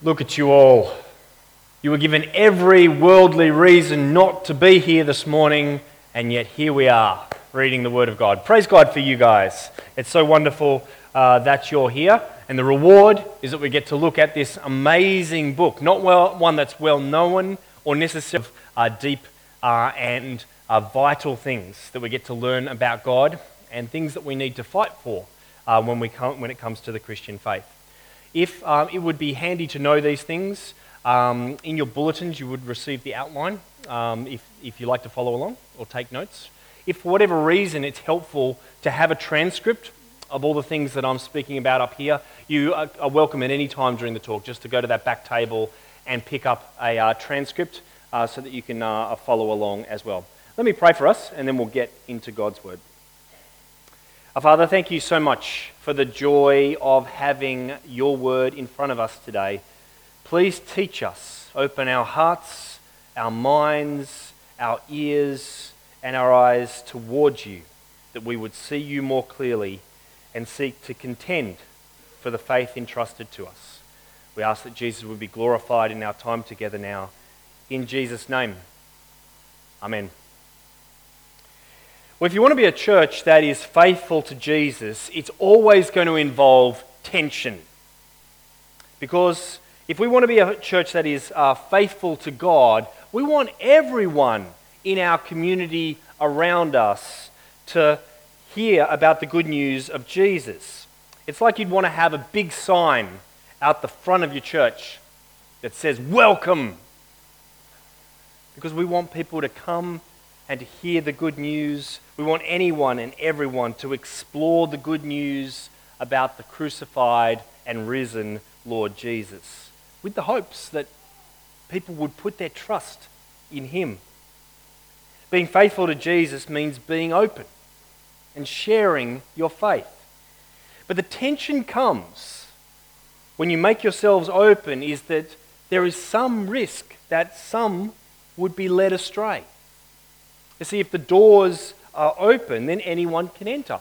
Look at you all. You were given every worldly reason not to be here this morning, and yet here we are reading the Word of God. Praise God for you guys. It's so wonderful uh, that you're here, and the reward is that we get to look at this amazing book, not well, one that's well known or necessarily uh, deep uh, and uh, vital things that we get to learn about God and things that we need to fight for uh, when, we come, when it comes to the Christian faith. If um, it would be handy to know these things, um, in your bulletins you would receive the outline um, if, if you like to follow along or take notes. If for whatever reason it's helpful to have a transcript of all the things that I'm speaking about up here, you are, are welcome at any time during the talk just to go to that back table and pick up a uh, transcript uh, so that you can uh, follow along as well. Let me pray for us and then we'll get into God's word. Father, thank you so much for the joy of having your word in front of us today. Please teach us, open our hearts, our minds, our ears, and our eyes towards you, that we would see you more clearly and seek to contend for the faith entrusted to us. We ask that Jesus would be glorified in our time together now. In Jesus' name, Amen. Well, if you want to be a church that is faithful to Jesus, it's always going to involve tension. Because if we want to be a church that is uh, faithful to God, we want everyone in our community around us to hear about the good news of Jesus. It's like you'd want to have a big sign out the front of your church that says, Welcome! Because we want people to come and to hear the good news. We want anyone and everyone to explore the good news about the crucified and risen Lord Jesus with the hopes that people would put their trust in Him. Being faithful to Jesus means being open and sharing your faith. But the tension comes when you make yourselves open is that there is some risk that some would be led astray. You see, if the doors are open, then anyone can enter.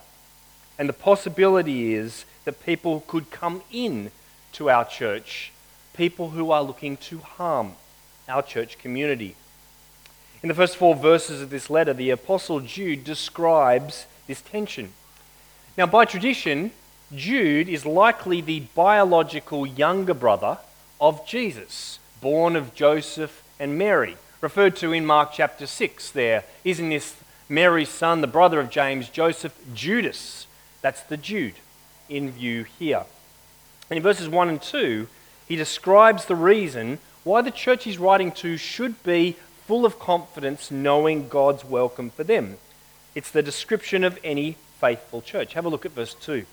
And the possibility is that people could come in to our church, people who are looking to harm our church community. In the first four verses of this letter, the Apostle Jude describes this tension. Now, by tradition, Jude is likely the biological younger brother of Jesus, born of Joseph and Mary referred to in Mark chapter 6 there. Isn't this Mary's son, the brother of James, Joseph, Judas? That's the Jude in view here. And in verses 1 and 2, he describes the reason why the church he's writing to should be full of confidence, knowing God's welcome for them. It's the description of any faithful church. Have a look at verse 2.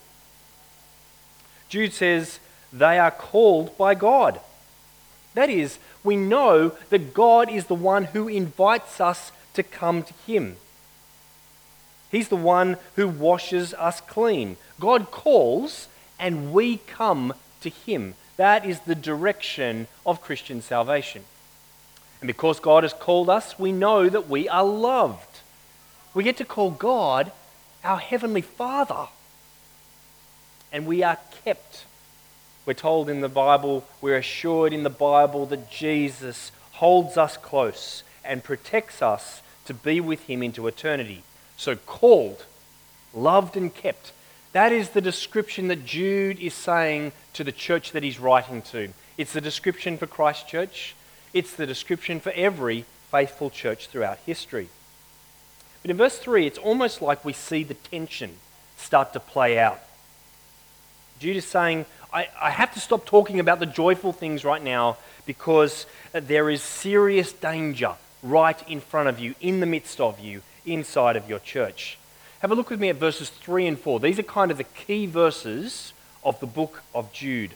Jude says, They are called by God. That is, we know that God is the one who invites us to come to Him. He's the one who washes us clean. God calls and we come to Him. That is the direction of Christian salvation. And because God has called us, we know that we are loved. We get to call God our Heavenly Father. And we are kept we're told in the Bible, we're assured in the Bible that Jesus holds us close and protects us to be with him into eternity. So, called, loved, and kept. That is the description that Jude is saying to the church that he's writing to. It's the description for Christ Church, it's the description for every faithful church throughout history. But in verse 3, it's almost like we see the tension start to play out. Jude is saying, I, I have to stop talking about the joyful things right now because there is serious danger right in front of you, in the midst of you, inside of your church. Have a look with me at verses 3 and 4. These are kind of the key verses of the book of Jude.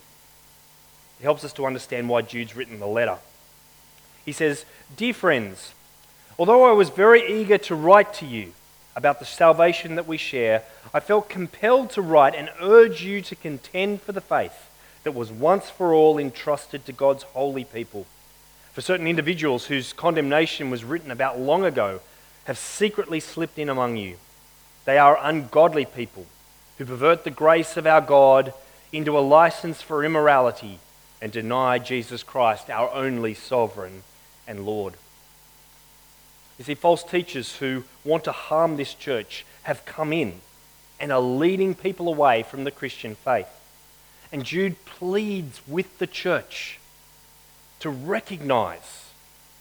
It helps us to understand why Jude's written the letter. He says, Dear friends, although I was very eager to write to you, about the salvation that we share, I felt compelled to write and urge you to contend for the faith that was once for all entrusted to God's holy people. For certain individuals whose condemnation was written about long ago have secretly slipped in among you. They are ungodly people who pervert the grace of our God into a license for immorality and deny Jesus Christ, our only sovereign and Lord. You see, false teachers who want to harm this church have come in and are leading people away from the Christian faith. And Jude pleads with the church to recognize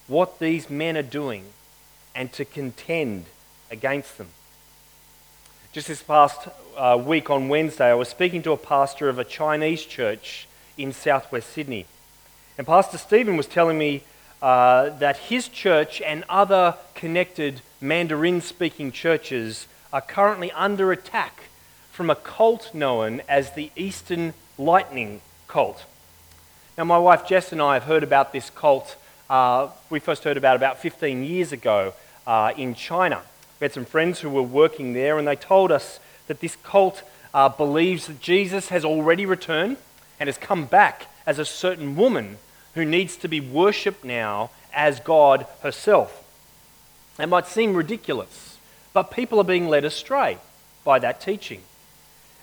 what these men are doing and to contend against them. Just this past uh, week on Wednesday, I was speaking to a pastor of a Chinese church in southwest Sydney. And Pastor Stephen was telling me uh, that his church and other connected Mandarin speaking churches are currently under attack from a cult known as the Eastern Lightning Cult. Now, my wife Jess and I have heard about this cult. Uh, we first heard about about 15 years ago uh, in China. We had some friends who were working there, and they told us that this cult uh, believes that Jesus has already returned and has come back as a certain woman who needs to be worshipped now as God herself. It might seem ridiculous, but people are being led astray by that teaching.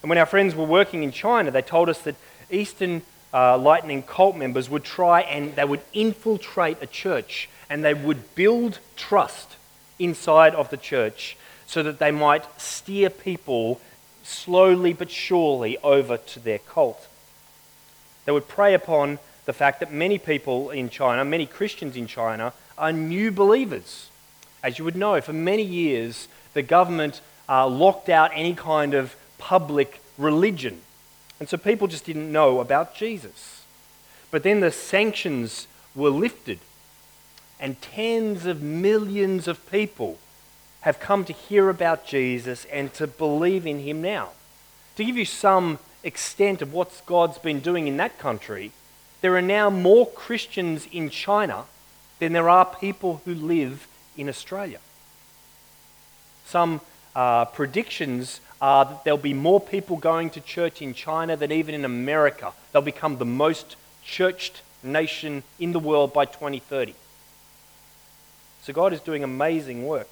And when our friends were working in China, they told us that Eastern uh, Lightning cult members would try and they would infiltrate a church and they would build trust inside of the church so that they might steer people slowly but surely over to their cult. They would prey upon the fact that many people in China, many Christians in China, are new believers. As you would know, for many years, the government uh, locked out any kind of public religion. And so people just didn't know about Jesus. But then the sanctions were lifted, and tens of millions of people have come to hear about Jesus and to believe in him now. To give you some extent of what God's been doing in that country, there are now more Christians in China than there are people who live in Australia. Some uh, predictions are that there'll be more people going to church in China than even in America. They'll become the most churched nation in the world by 2030. So God is doing amazing work.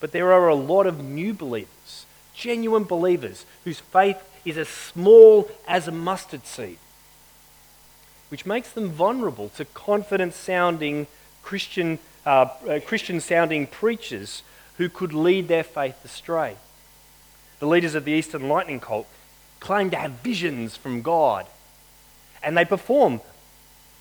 But there are a lot of new believers, genuine believers, whose faith is as small as a mustard seed, which makes them vulnerable to confident sounding Christian, uh, uh, Christian sounding preachers who could lead their faith astray. The leaders of the Eastern Lightning Cult claim to have visions from God, and they perform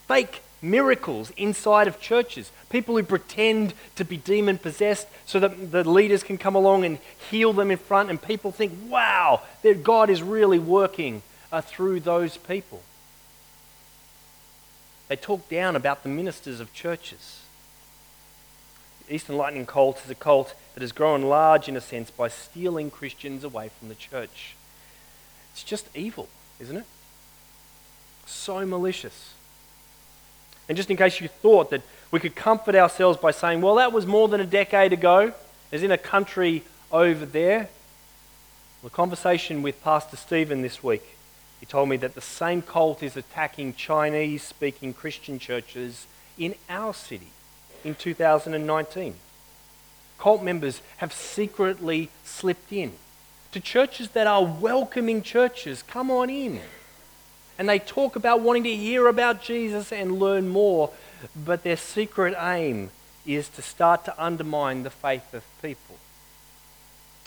fake miracles inside of churches. People who pretend to be demon possessed so that the leaders can come along and heal them in front, and people think, wow, that God is really working uh, through those people. They talk down about the ministers of churches. Eastern Lightning cult is a cult that has grown large, in a sense, by stealing Christians away from the church. It's just evil, isn't it? So malicious. And just in case you thought that we could comfort ourselves by saying, well, that was more than a decade ago, as in a country over there. The conversation with Pastor Stephen this week, he told me that the same cult is attacking Chinese speaking Christian churches in our city in 2019. Cult members have secretly slipped in to churches that are welcoming churches. Come on in and they talk about wanting to hear about Jesus and learn more, but their secret aim is to start to undermine the faith of people.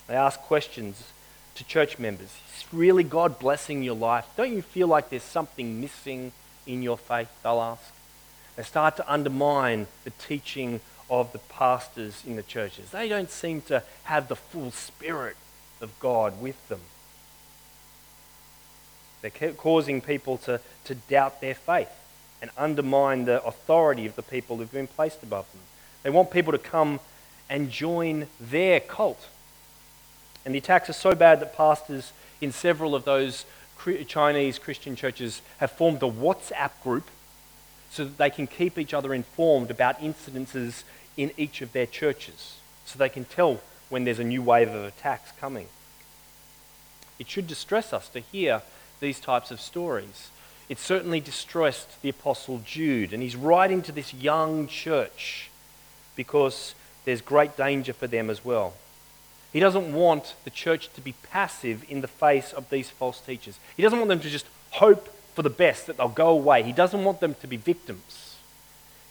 They ask questions to church members Is really God blessing your life? Don't you feel like there's something missing in your faith? They'll ask. They start to undermine the teaching of the pastors in the churches. They don't seem to have the full spirit of God with them. They're causing people to, to doubt their faith and undermine the authority of the people who've been placed above them. They want people to come and join their cult. And the attacks are so bad that pastors in several of those Chinese Christian churches have formed a WhatsApp group so that they can keep each other informed about incidences in each of their churches, so they can tell when there's a new wave of attacks coming. It should distress us to hear these types of stories. It certainly distressed the Apostle Jude, and he's writing to this young church because there's great danger for them as well. He doesn't want the church to be passive in the face of these false teachers. He doesn't want them to just hope for the best, that they'll go away. He doesn't want them to be victims.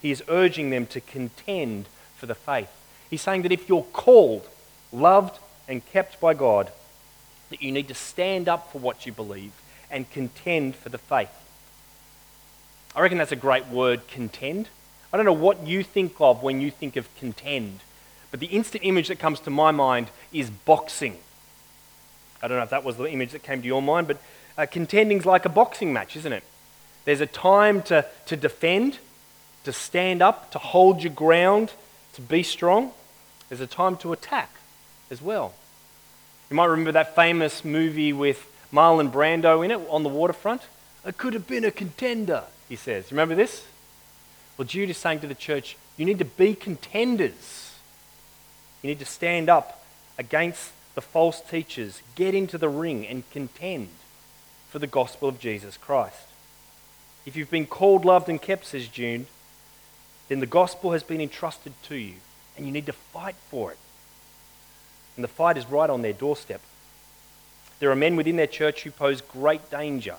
He is urging them to contend for the faith. He's saying that if you're called, loved, and kept by God, that you need to stand up for what you believe and contend for the faith. I reckon that's a great word, contend. I don't know what you think of when you think of contend, but the instant image that comes to my mind is boxing. I don't know if that was the image that came to your mind, but uh, contending's like a boxing match, isn't it? There's a time to, to defend, to stand up, to hold your ground, to be strong. There's a time to attack as well. You might remember that famous movie with Marlon Brando in it on the waterfront. I could have been a contender, he says. Remember this? Well, Jude is saying to the church, you need to be contenders. You need to stand up against the false teachers, get into the ring and contend for the gospel of Jesus Christ. If you've been called, loved, and kept, says Jude, then the gospel has been entrusted to you, and you need to fight for it. And the fight is right on their doorstep. There are men within their church who pose great danger.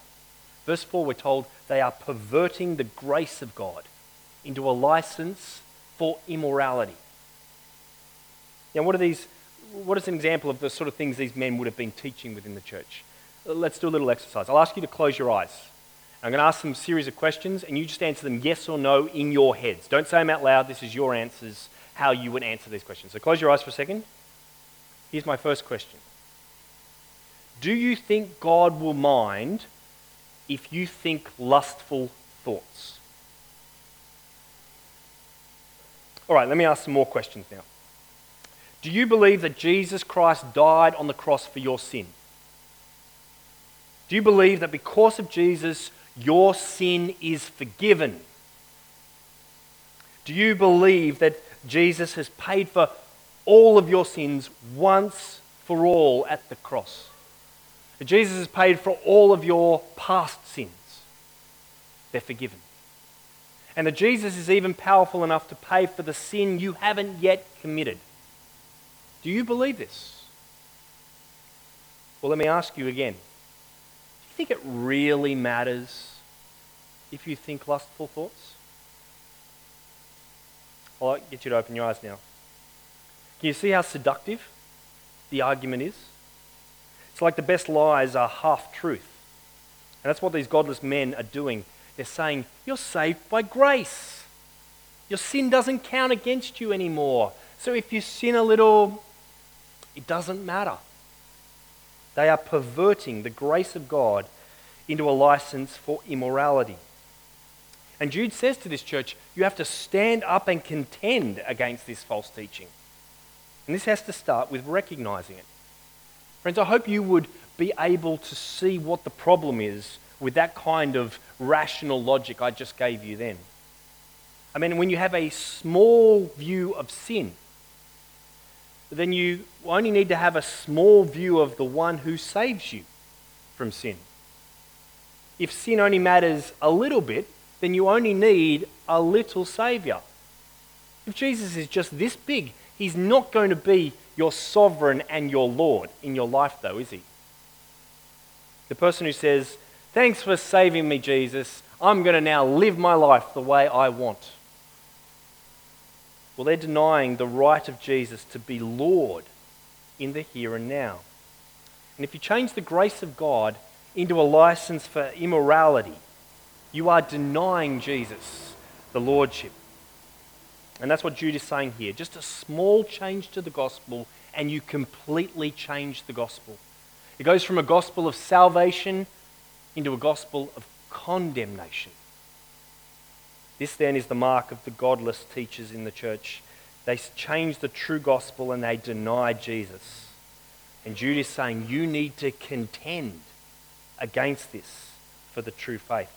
Verse 4, we're told they are perverting the grace of God into a license for immorality. Now, what are these? What is an example of the sort of things these men would have been teaching within the church? let's do a little exercise. I'll ask you to close your eyes. I'm going to ask them a series of questions, and you just answer them yes or no in your heads. Don't say them out loud. This is your answers, how you would answer these questions. So close your eyes for a second. Here's my first question Do you think God will mind if you think lustful thoughts? All right, let me ask some more questions now. Do you believe that Jesus Christ died on the cross for your sin? Do you believe that because of Jesus, your sin is forgiven? Do you believe that Jesus has paid for all of your sins once for all at the cross? That Jesus has paid for all of your past sins. They're forgiven. And that Jesus is even powerful enough to pay for the sin you haven't yet committed. Do you believe this? Well, let me ask you again Do you think it really matters if you think lustful thoughts? I'll get you to open your eyes now. Can you see how seductive the argument is? It's like the best lies are half truth. And that's what these godless men are doing. They're saying, You're saved by grace. Your sin doesn't count against you anymore. So if you sin a little, it doesn't matter. They are perverting the grace of God into a license for immorality. And Jude says to this church, you have to stand up and contend against this false teaching. And this has to start with recognizing it. Friends, I hope you would be able to see what the problem is with that kind of rational logic I just gave you then. I mean, when you have a small view of sin, then you only need to have a small view of the one who saves you from sin. If sin only matters a little bit, then you only need a little Saviour. If Jesus is just this big, he's not going to be your sovereign and your Lord in your life, though, is he? The person who says, Thanks for saving me, Jesus. I'm going to now live my life the way I want. Well, they're denying the right of Jesus to be Lord in the here and now. And if you change the grace of God into a license for immorality, you are denying Jesus the Lordship. And that's what Jude is saying here. Just a small change to the gospel, and you completely change the gospel. It goes from a gospel of salvation into a gospel of condemnation. This then is the mark of the godless teachers in the church. They change the true gospel and they deny Jesus. And Jude is saying, You need to contend against this for the true faith.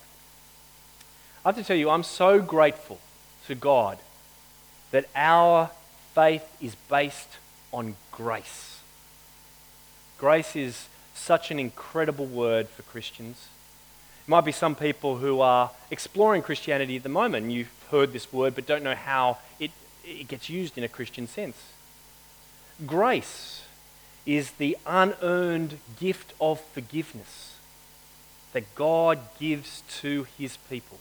I have to tell you, I'm so grateful to God that our faith is based on grace. Grace is such an incredible word for Christians. Might be some people who are exploring Christianity at the moment. You've heard this word but don't know how it, it gets used in a Christian sense. Grace is the unearned gift of forgiveness that God gives to his people.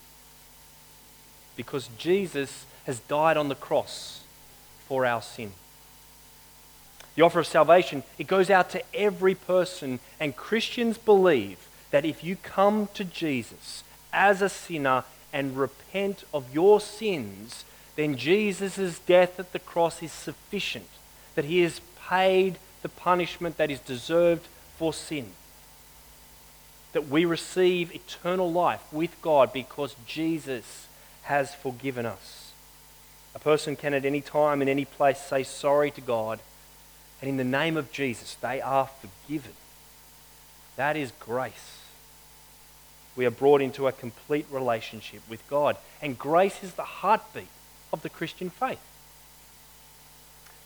Because Jesus has died on the cross for our sin. The offer of salvation, it goes out to every person, and Christians believe that if you come to Jesus as a sinner and repent of your sins, then Jesus' death at the cross is sufficient, that he has paid the punishment that is deserved for sin that we receive eternal life with God because Jesus has forgiven us. A person can at any time, in any place, say sorry to God, and in the name of Jesus, they are forgiven. That is grace. We are brought into a complete relationship with God, and grace is the heartbeat of the Christian faith.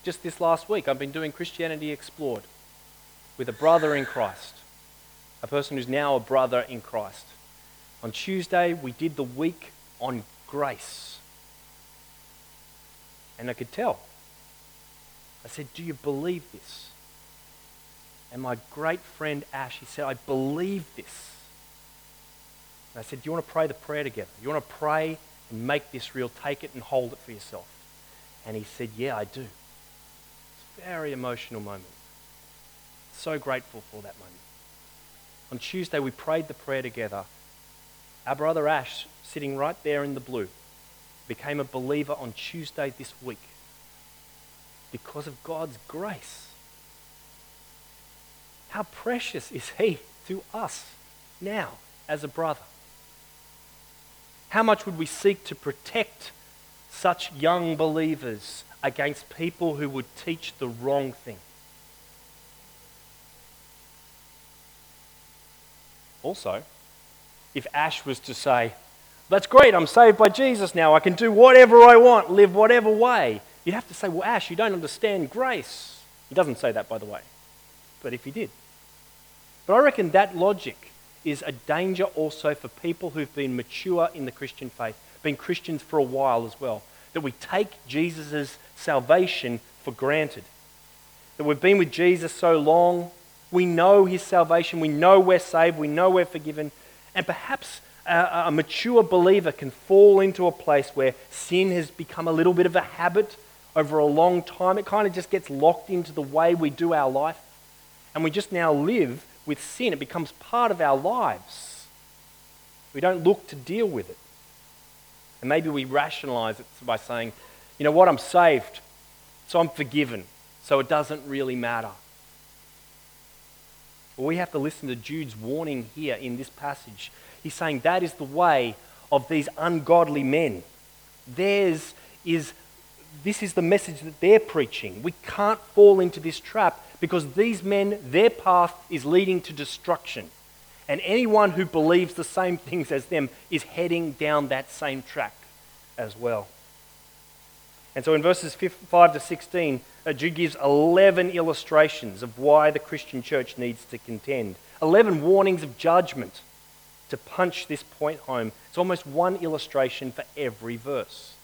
Just this last week, I've been doing Christianity Explored with a brother in Christ a person who's now a brother in Christ. On Tuesday, we did the week on grace. And I could tell. I said, Do you believe this? And my great friend Ash, he said, I believe this. And I said, Do you want to pray the prayer together? You want to pray and make this real? Take it and hold it for yourself. And he said, Yeah, I do. It's a very emotional moment. So grateful for that moment. On Tuesday, we prayed the prayer together. Our brother Ash, sitting right there in the blue, became a believer on Tuesday this week because of God's grace. How precious is he to us now as a brother? How much would we seek to protect such young believers against people who would teach the wrong thing? Also, if Ash was to say, That's great, I'm saved by Jesus now, I can do whatever I want, live whatever way, you'd have to say, Well, Ash, you don't understand grace. He doesn't say that, by the way. But if he did. But I reckon that logic is a danger also for people who've been mature in the Christian faith, been Christians for a while as well. That we take Jesus' salvation for granted. That we've been with Jesus so long, we know his salvation. We know we're saved. We know we're forgiven. And perhaps a, a, mature believer can fall into a place where sin has become a little bit of a habit over a long time. It kind of just gets locked into the way we do our life. And we just now live with sin. It becomes part of our lives. We don't look to deal with it. And maybe we rationalize it by saying, you know what, I'm saved, so I'm forgiven, so it doesn't really matter. Well, we have to listen to Jude's warning here in this passage. He's saying that is the way of these ungodly men. Theirs is, this is the message that they're preaching. We can't fall into this trap because these men, their path is leading to destruction. And anyone who believes the same things as them is heading down that same track as well. And so in verses 5 to 16, uh, Jude gives 11 illustrations of why the Christian church needs to contend. 11 warnings of judgment to punch this point home. It's almost one illustration for every verse.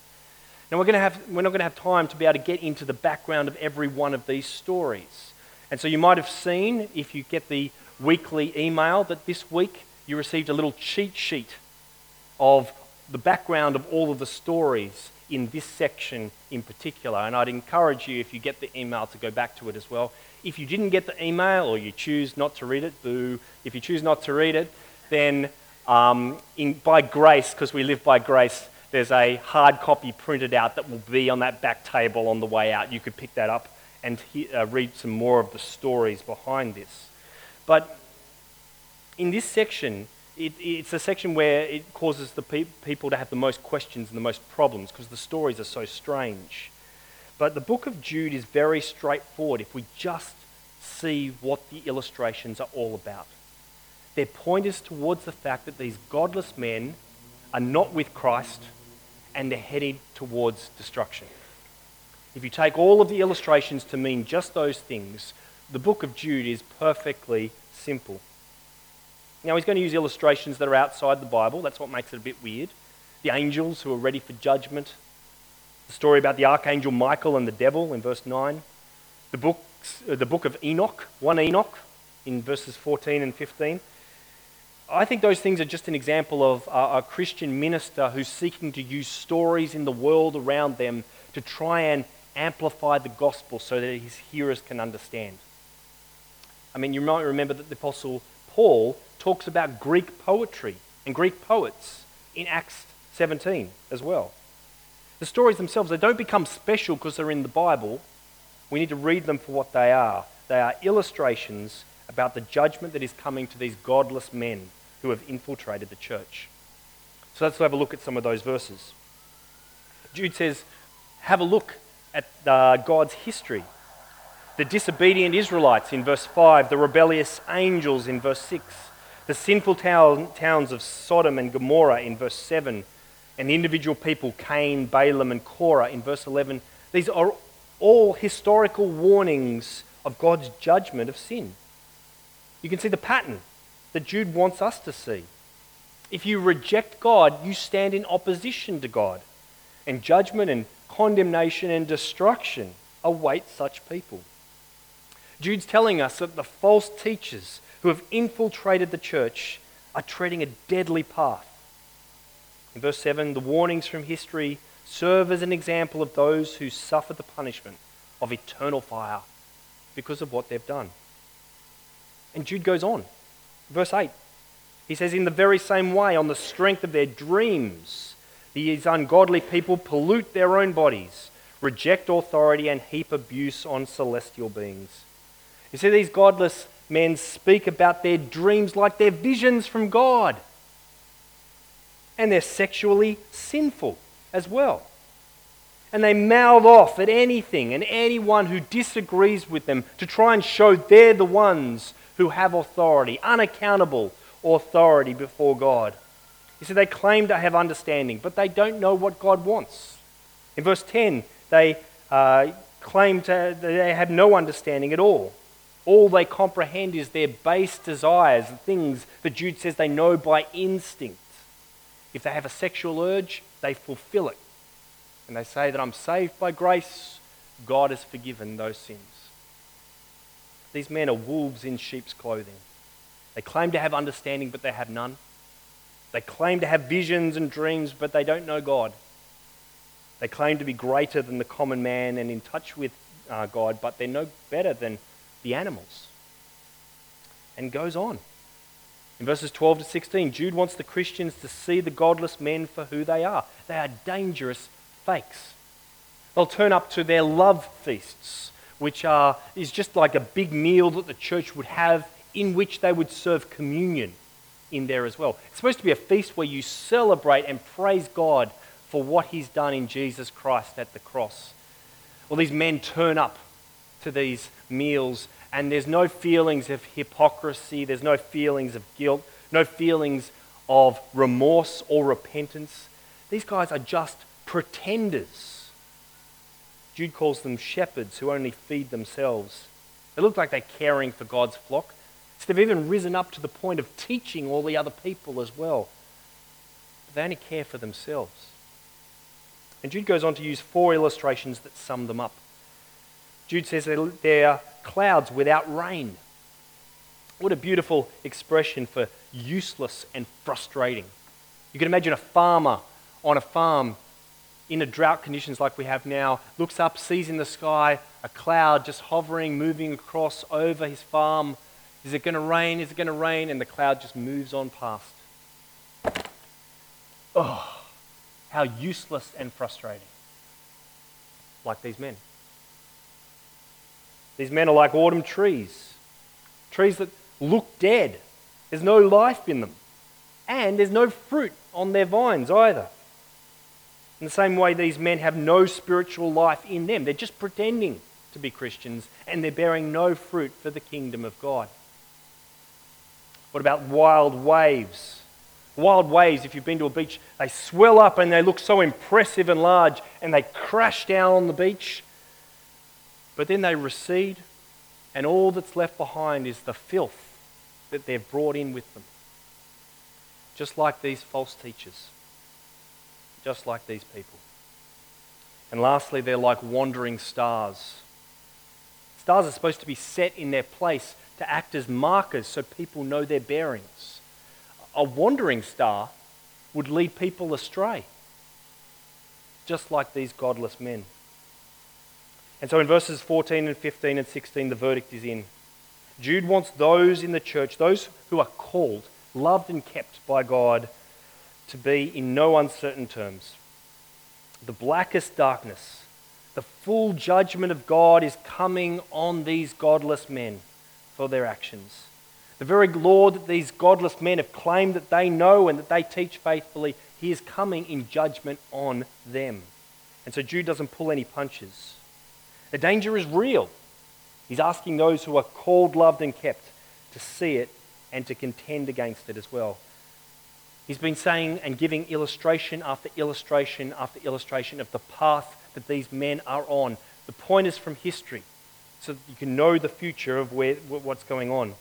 Now, we're, going to have, we're not going to have time to be able to get into the background of every one of these stories. And so you might have seen, if you get the weekly email, that this week you received a little cheat sheet of the background of all of the stories in this section in particular. And I'd encourage you, if you get the email, to go back to it as well. If you didn't get the email or you choose not to read it, boo. If you choose not to read it, then um, in, by grace, because we live by grace, there's a hard copy printed out that will be on that back table on the way out. You could pick that up and he, uh, read some more of the stories behind this. But in this section, it, it's a section where it causes the pe- people to have the most questions and the most problems because the stories are so strange. But the book of Jude is very straightforward if we just see what the illustrations are all about. Their point is towards the fact that these godless men are not with Christ and they're headed towards destruction. If you take all of the illustrations to mean just those things, the book of Jude is perfectly simple. Now, he's going to use illustrations that are outside the Bible. That's what makes it a bit weird. The angels who are ready for judgment. The story about the archangel Michael and the devil in verse 9. The, books, uh, the book of Enoch, 1 Enoch, in verses 14 and 15. I think those things are just an example of a, a Christian minister who's seeking to use stories in the world around them to try and amplify the gospel so that his hearers can understand. I mean, you might remember that the Apostle Paul talks about Greek poetry and Greek poets in Acts 17 as well. The stories themselves, they don't become special because they're in the Bible. We need to read them for what they are. They are illustrations about the judgment that is coming to these godless men who have infiltrated the church. So let's have a look at some of those verses. Jude says, Have a look at uh, God's history. The disobedient Israelites in verse 5, the rebellious angels in verse 6, the sinful town, towns of Sodom and Gomorrah in verse 7, and the individual people, Cain, Balaam, and Korah in verse 11. These are all historical warnings of God's judgment of sin. You can see the pattern that Jude wants us to see. If you reject God, you stand in opposition to God, and judgment and condemnation and destruction await such people. Jude's telling us that the false teachers who have infiltrated the church are treading a deadly path. In verse 7, the warnings from history serve as an example of those who suffer the punishment of eternal fire because of what they've done. And Jude goes on. Verse 8. He says, In the very same way, on the strength of their dreams, these ungodly people pollute their own bodies, reject authority, and heap abuse on celestial beings. You see, these godless men speak about their dreams like they're visions from God. And they're sexually sinful as well. And they mouth off at anything and anyone who disagrees with them to try and show they're the ones who have authority, unaccountable authority before God. You see, they claim to have understanding, but they don't know what God wants. In verse 10, they uh, claim to, they have no understanding at all. All they comprehend is their base desires, the things that Jude says they know by instinct. If they have a sexual urge, they fulfill it. And they say that I'm saved by grace, God has forgiven those sins. These men are wolves in sheep's clothing. They claim to have understanding, but they have none. They claim to have visions and dreams, but they don't know God. They claim to be greater than the common man and in touch with uh, God, but they're no better than the animals. And goes on. In verses 12 to 16, Jude wants the Christians to see the godless men for who they are. They are dangerous fakes. They'll turn up to their love feasts which are, is just like a big meal that the church would have in which they would serve communion in there as well. It's supposed to be a feast where you celebrate and praise God for what He's done in Jesus Christ at the cross. Well, these men turn up to these meals, and there's no feelings of hypocrisy, there's no feelings of guilt, no feelings of remorse or repentance. These guys are just pretenders Jude calls them shepherds who only feed themselves. They look like they're caring for God's flock. So they've even risen up to the point of teaching all the other people as well. But they only care for themselves. And Jude goes on to use four illustrations that sum them up. Jude says they're clouds without rain. What a beautiful expression for useless and frustrating. You can imagine a farmer on a farm in a drought conditions like we have now, looks up, sees in the sky a cloud just hovering, moving across over his farm. Is it going to rain? Is it going to rain? And the cloud just moves on past. Oh, how useless and frustrating. Like these men. These men are like autumn trees, trees that look dead. There's no life in them. And there's no fruit on their vines either. In the same way, these men have no spiritual life in them. They're just pretending to be Christians and they're bearing no fruit for the kingdom of God. What about wild waves? Wild waves, if you've been to a beach, they swell up and they look so impressive and large and they crash down on the beach. But then they recede, and all that's left behind is the filth that they've brought in with them. Just like these false teachers just like these people. And lastly, they're like wandering stars. Stars are supposed to be set in their place to act as markers so people know their bearings. a wandering star would lead people astray, just like these godless men. And so in verses 14 and 15 and 16, the verdict is in. Jude wants those in the church, those who are called, loved, and kept by God, to be in no uncertain terms. The blackest darkness, the full judgment of God is coming on these godless men for their actions. The very Lord that these godless men have claimed that they know and that they teach faithfully, he is coming in judgment on them. And so Jude doesn't pull any punches. The danger is real. He's asking those who are called, loved, and kept to see it and to contend against it as well. He's been saying and giving illustration after illustration after illustration of the path that these men are on. The pointers from history so that you can know the future of where, what's going on.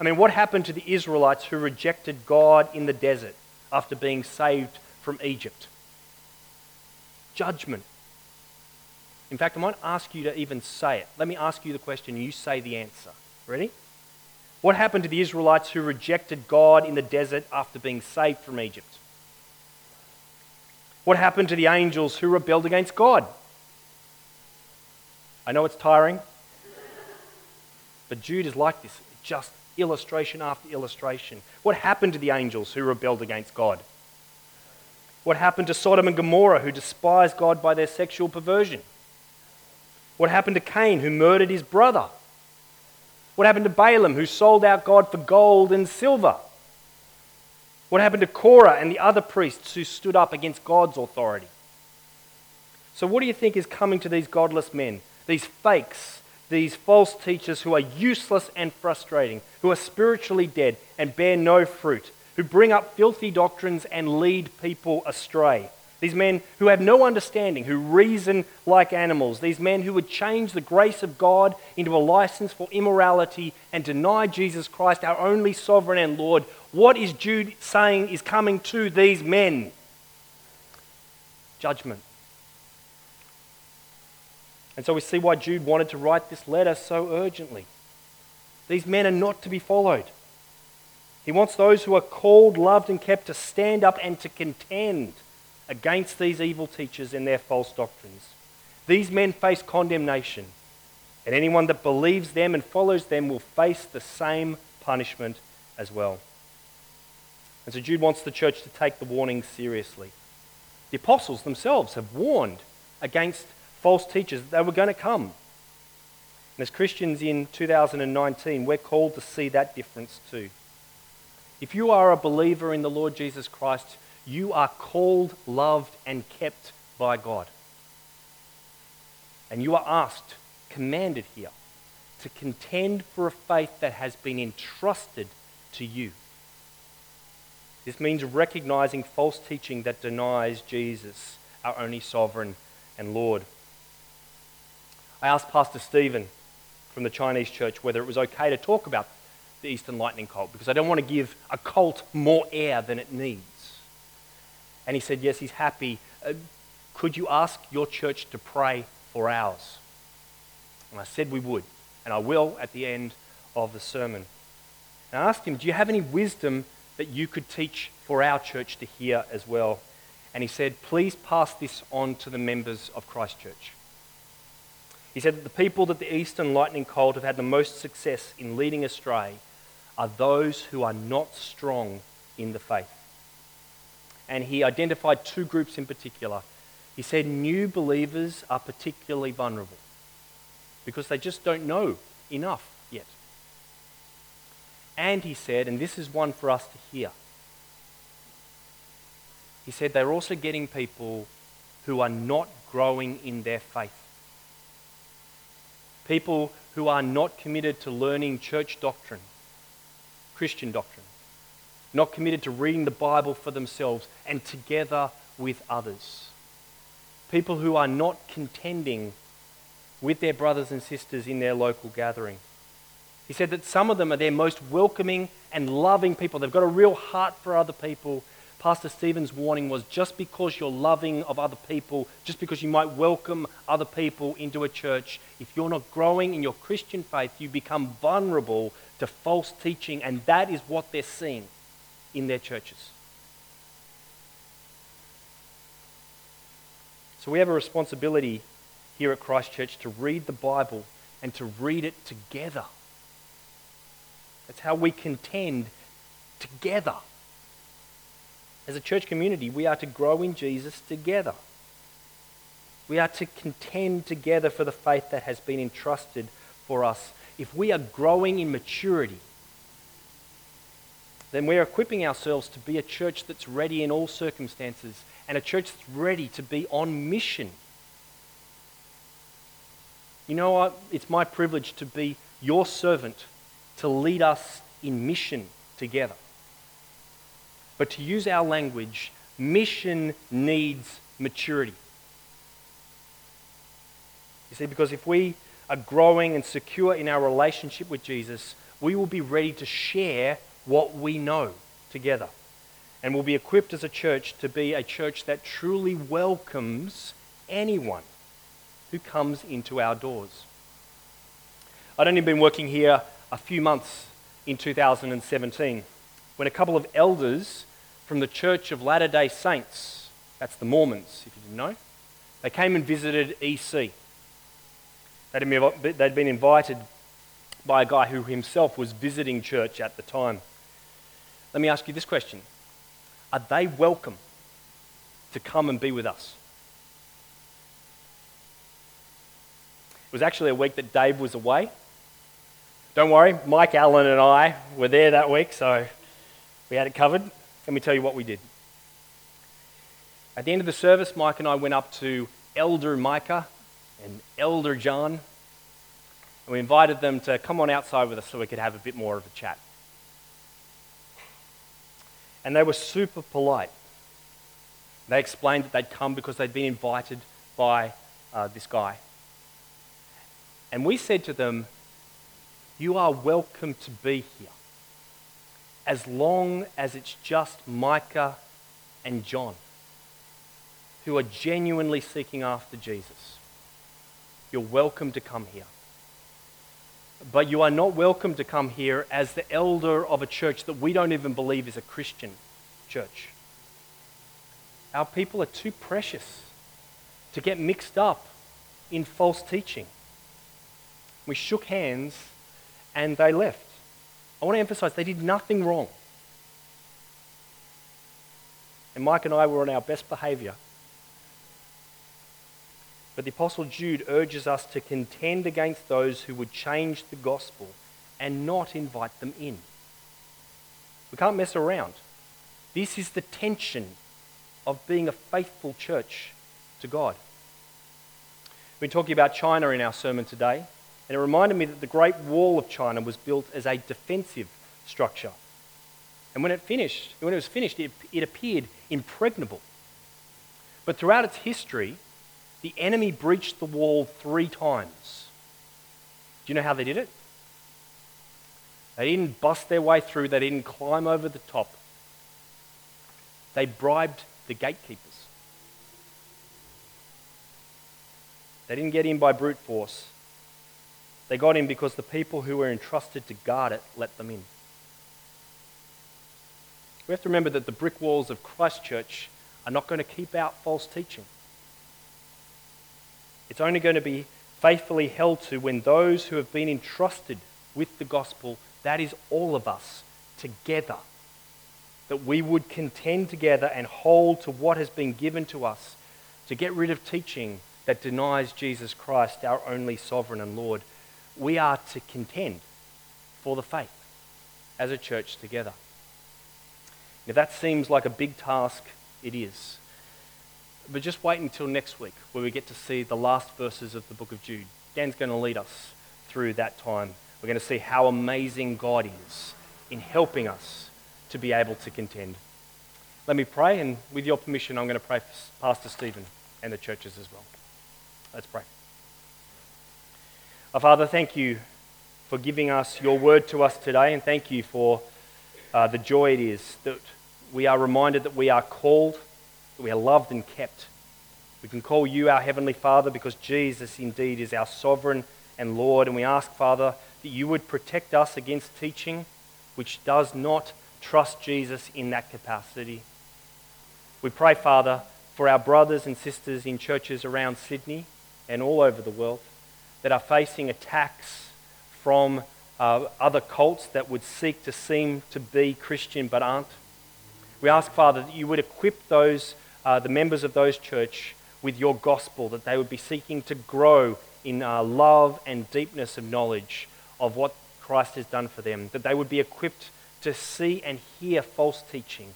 I mean, what happened to the Israelites who rejected God in the desert after being saved from Egypt? Judgment. In fact, I might ask you to even say it. Let me ask you the question, you say the answer. Ready? What happened to the Israelites who rejected God in the desert after being saved from Egypt? What happened to the angels who rebelled against God? I know it's tiring, but Jude is like this just illustration after illustration. What happened to the angels who rebelled against God? What happened to Sodom and Gomorrah who despised God by their sexual perversion? What happened to Cain, who murdered his brother? What happened to Balaam, who sold out God for gold and silver? What happened to Korah and the other priests who stood up against God's authority? So, what do you think is coming to these godless men, these fakes, these false teachers who are useless and frustrating, who are spiritually dead and bear no fruit, who bring up filthy doctrines and lead people astray? These men who have no understanding, who reason like animals. These men who would change the grace of God into a license for immorality and deny Jesus Christ, our only sovereign and Lord. What is Jude saying is coming to these men? Judgment. And so we see why Jude wanted to write this letter so urgently. These men are not to be followed. He wants those who are called, loved, and kept to stand up and to contend against these evil teachers and their false doctrines. These men face condemnation, and anyone that believes them and follows them will face the same punishment as well. And so Jude wants the church to take the warning seriously. The apostles themselves have warned against false teachers, they were going to come. And as Christians in 2019, we're called to see that difference too. If you are a believer in the Lord Jesus Christ, you are called, loved, and kept by God. And you are asked, commanded here, to contend for a faith that has been entrusted to you. This means recognizing false teaching that denies Jesus, our only sovereign and Lord. I asked Pastor Stephen from the Chinese church whether it was okay to talk about the Eastern Lightning cult because I don't want to give a cult more air than it needs. And he said, Yes, he's happy. Uh, could you ask your church to pray for ours? And I said we would. And I will at the end of the sermon. And I asked him, Do you have any wisdom that you could teach for our church to hear as well? And he said, Please pass this on to the members of Christchurch. He said that the people that the Eastern Lightning Cult have had the most success in leading astray are those who are not strong in the faith and he identified two groups in particular. He said new believers are particularly vulnerable because they just don't know enough yet. And he said, and this is one for us to hear, he said they're also getting people who are not growing in their faith. People who are not committed to learning church doctrine, Christian doctrine not committed to reading the Bible for themselves and together with others. People who are not contending with their brothers and sisters in their local gathering. He said that some of them are their most welcoming and loving people. They've got a real heart for other people. Pastor Stephen's warning was just because you're loving of other people, just because you might welcome other people into a church, if you're not growing in your Christian faith, you become vulnerable to false teaching, and that is what they're seeing. in their churches. So we have a responsibility here at Christchurch to read the Bible and to read it together. That's how we contend together. As a church community, we are to grow in Jesus together. We are to contend together for the faith that has been entrusted for us. If we are growing in maturity, then we are equipping ourselves to be a church that's ready in all circumstances and a church that's ready to be on mission. You know what? It's my privilege to be your servant, to lead us in mission together. But to use our language, mission needs maturity. You see, because if we are growing and secure in our relationship with Jesus, we will be ready to share what we know together. And we'll be equipped as a church to be a church that truly welcomes anyone who comes into our doors. I'd only been working here a few months in 2017 when a couple of elders from the Church of Latter day Saints, that's the Mormons, if you didn't know, they came and visited EC. They'd been invited by a guy who himself was visiting church at the time. Let me ask you this question Are they welcome to come and be with us? It was actually a week that Dave was away. Don't worry, Mike Allen and I were there that week, so we had it covered. Let me tell you what we did. At the end of the service, Mike and I went up to Elder Micah and Elder John. And we invited them to come on outside with us so we could have a bit more of a chat. And they were super polite. They explained that they'd come because they'd been invited by uh, this guy. And we said to them, You are welcome to be here as long as it's just Micah and John who are genuinely seeking after Jesus. You're welcome to come here. But you are not welcome to come here as the elder of a church that we don't even believe is a Christian church. Our people are too precious to get mixed up in false teaching. We shook hands and they left. I want to emphasize they did nothing wrong. And Mike and I were on our best behavior but the Apostle Jude urges us to contend against those who would change the gospel and not invite them in. We can't mess around. This is the tension of being a faithful church to God. We've been talking about China in our sermon today, and it reminded me that the Great Wall of China was built as a defensive structure. And when it finished, when it was finished, it, it appeared impregnable. But throughout its history, the enemy breached the wall three times. Do you know how they did it? They didn't bust their way through, they didn't climb over the top. They bribed the gatekeepers. They didn't get in by brute force. They got in because the people who were entrusted to guard it let them in. We have to remember that the brick walls of Christchurch are not going to keep out false teaching. It's only going to be faithfully held to when those who have been entrusted with the gospel, that is all of us, together, that we would contend together and hold to what has been given to us to get rid of teaching that denies Jesus Christ, our only sovereign and Lord. We are to contend for the faith as a church together. If that seems like a big task, it is. But just wait until next week where we get to see the last verses of the book of Jude. Dan's going to lead us through that time. We're going to see how amazing God is in helping us to be able to contend. Let me pray, and with your permission, I'm going to pray for Pastor Stephen and the churches as well. Let's pray. Our Father, thank you for giving us your word to us today, and thank you for uh, the joy it is that we are reminded that we are called that we are loved and kept. We can call you our Heavenly Father because Jesus indeed is our sovereign and Lord. And we ask, Father, that you would protect us against teaching which does not trust Jesus in that capacity. We pray, Father, for our brothers and sisters in churches around Sydney and all over the world that are facing attacks from uh, other cults that would seek to seem to be Christian but aren't. We ask, Father, that you would equip those, uh, the members of those church with your gospel, that they would be seeking to grow in uh, love and deepness of knowledge of what Christ has done for them, that they would be equipped to see and hear false teaching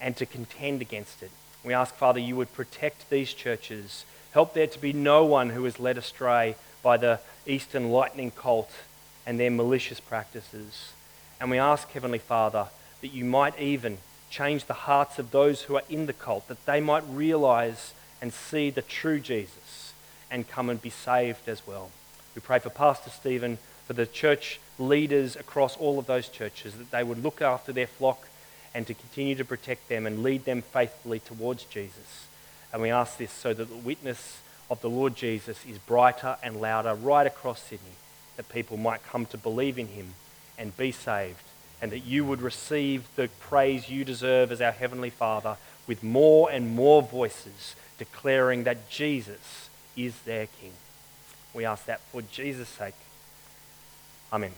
and to contend against it. We ask, Father, you would protect these churches. Help there to be no one who is led astray by the Eastern Lightning cult and their malicious practices. And we ask, Heavenly Father, that you might even change the hearts of those who are in the cult, that they might realize and see the true Jesus and come and be saved as well. We pray for Pastor Stephen, for the church leaders across all of those churches, that they would look after their flock and to continue to protect them and lead them faithfully towards Jesus. And we ask this so that the witness of the Lord Jesus is brighter and louder right across Sydney, that people might come to believe in him and be saved, and that you would receive the praise you deserve as our Heavenly Father with more and more voices declaring that Jesus is their King. We ask that for Jesus' sake. Amen.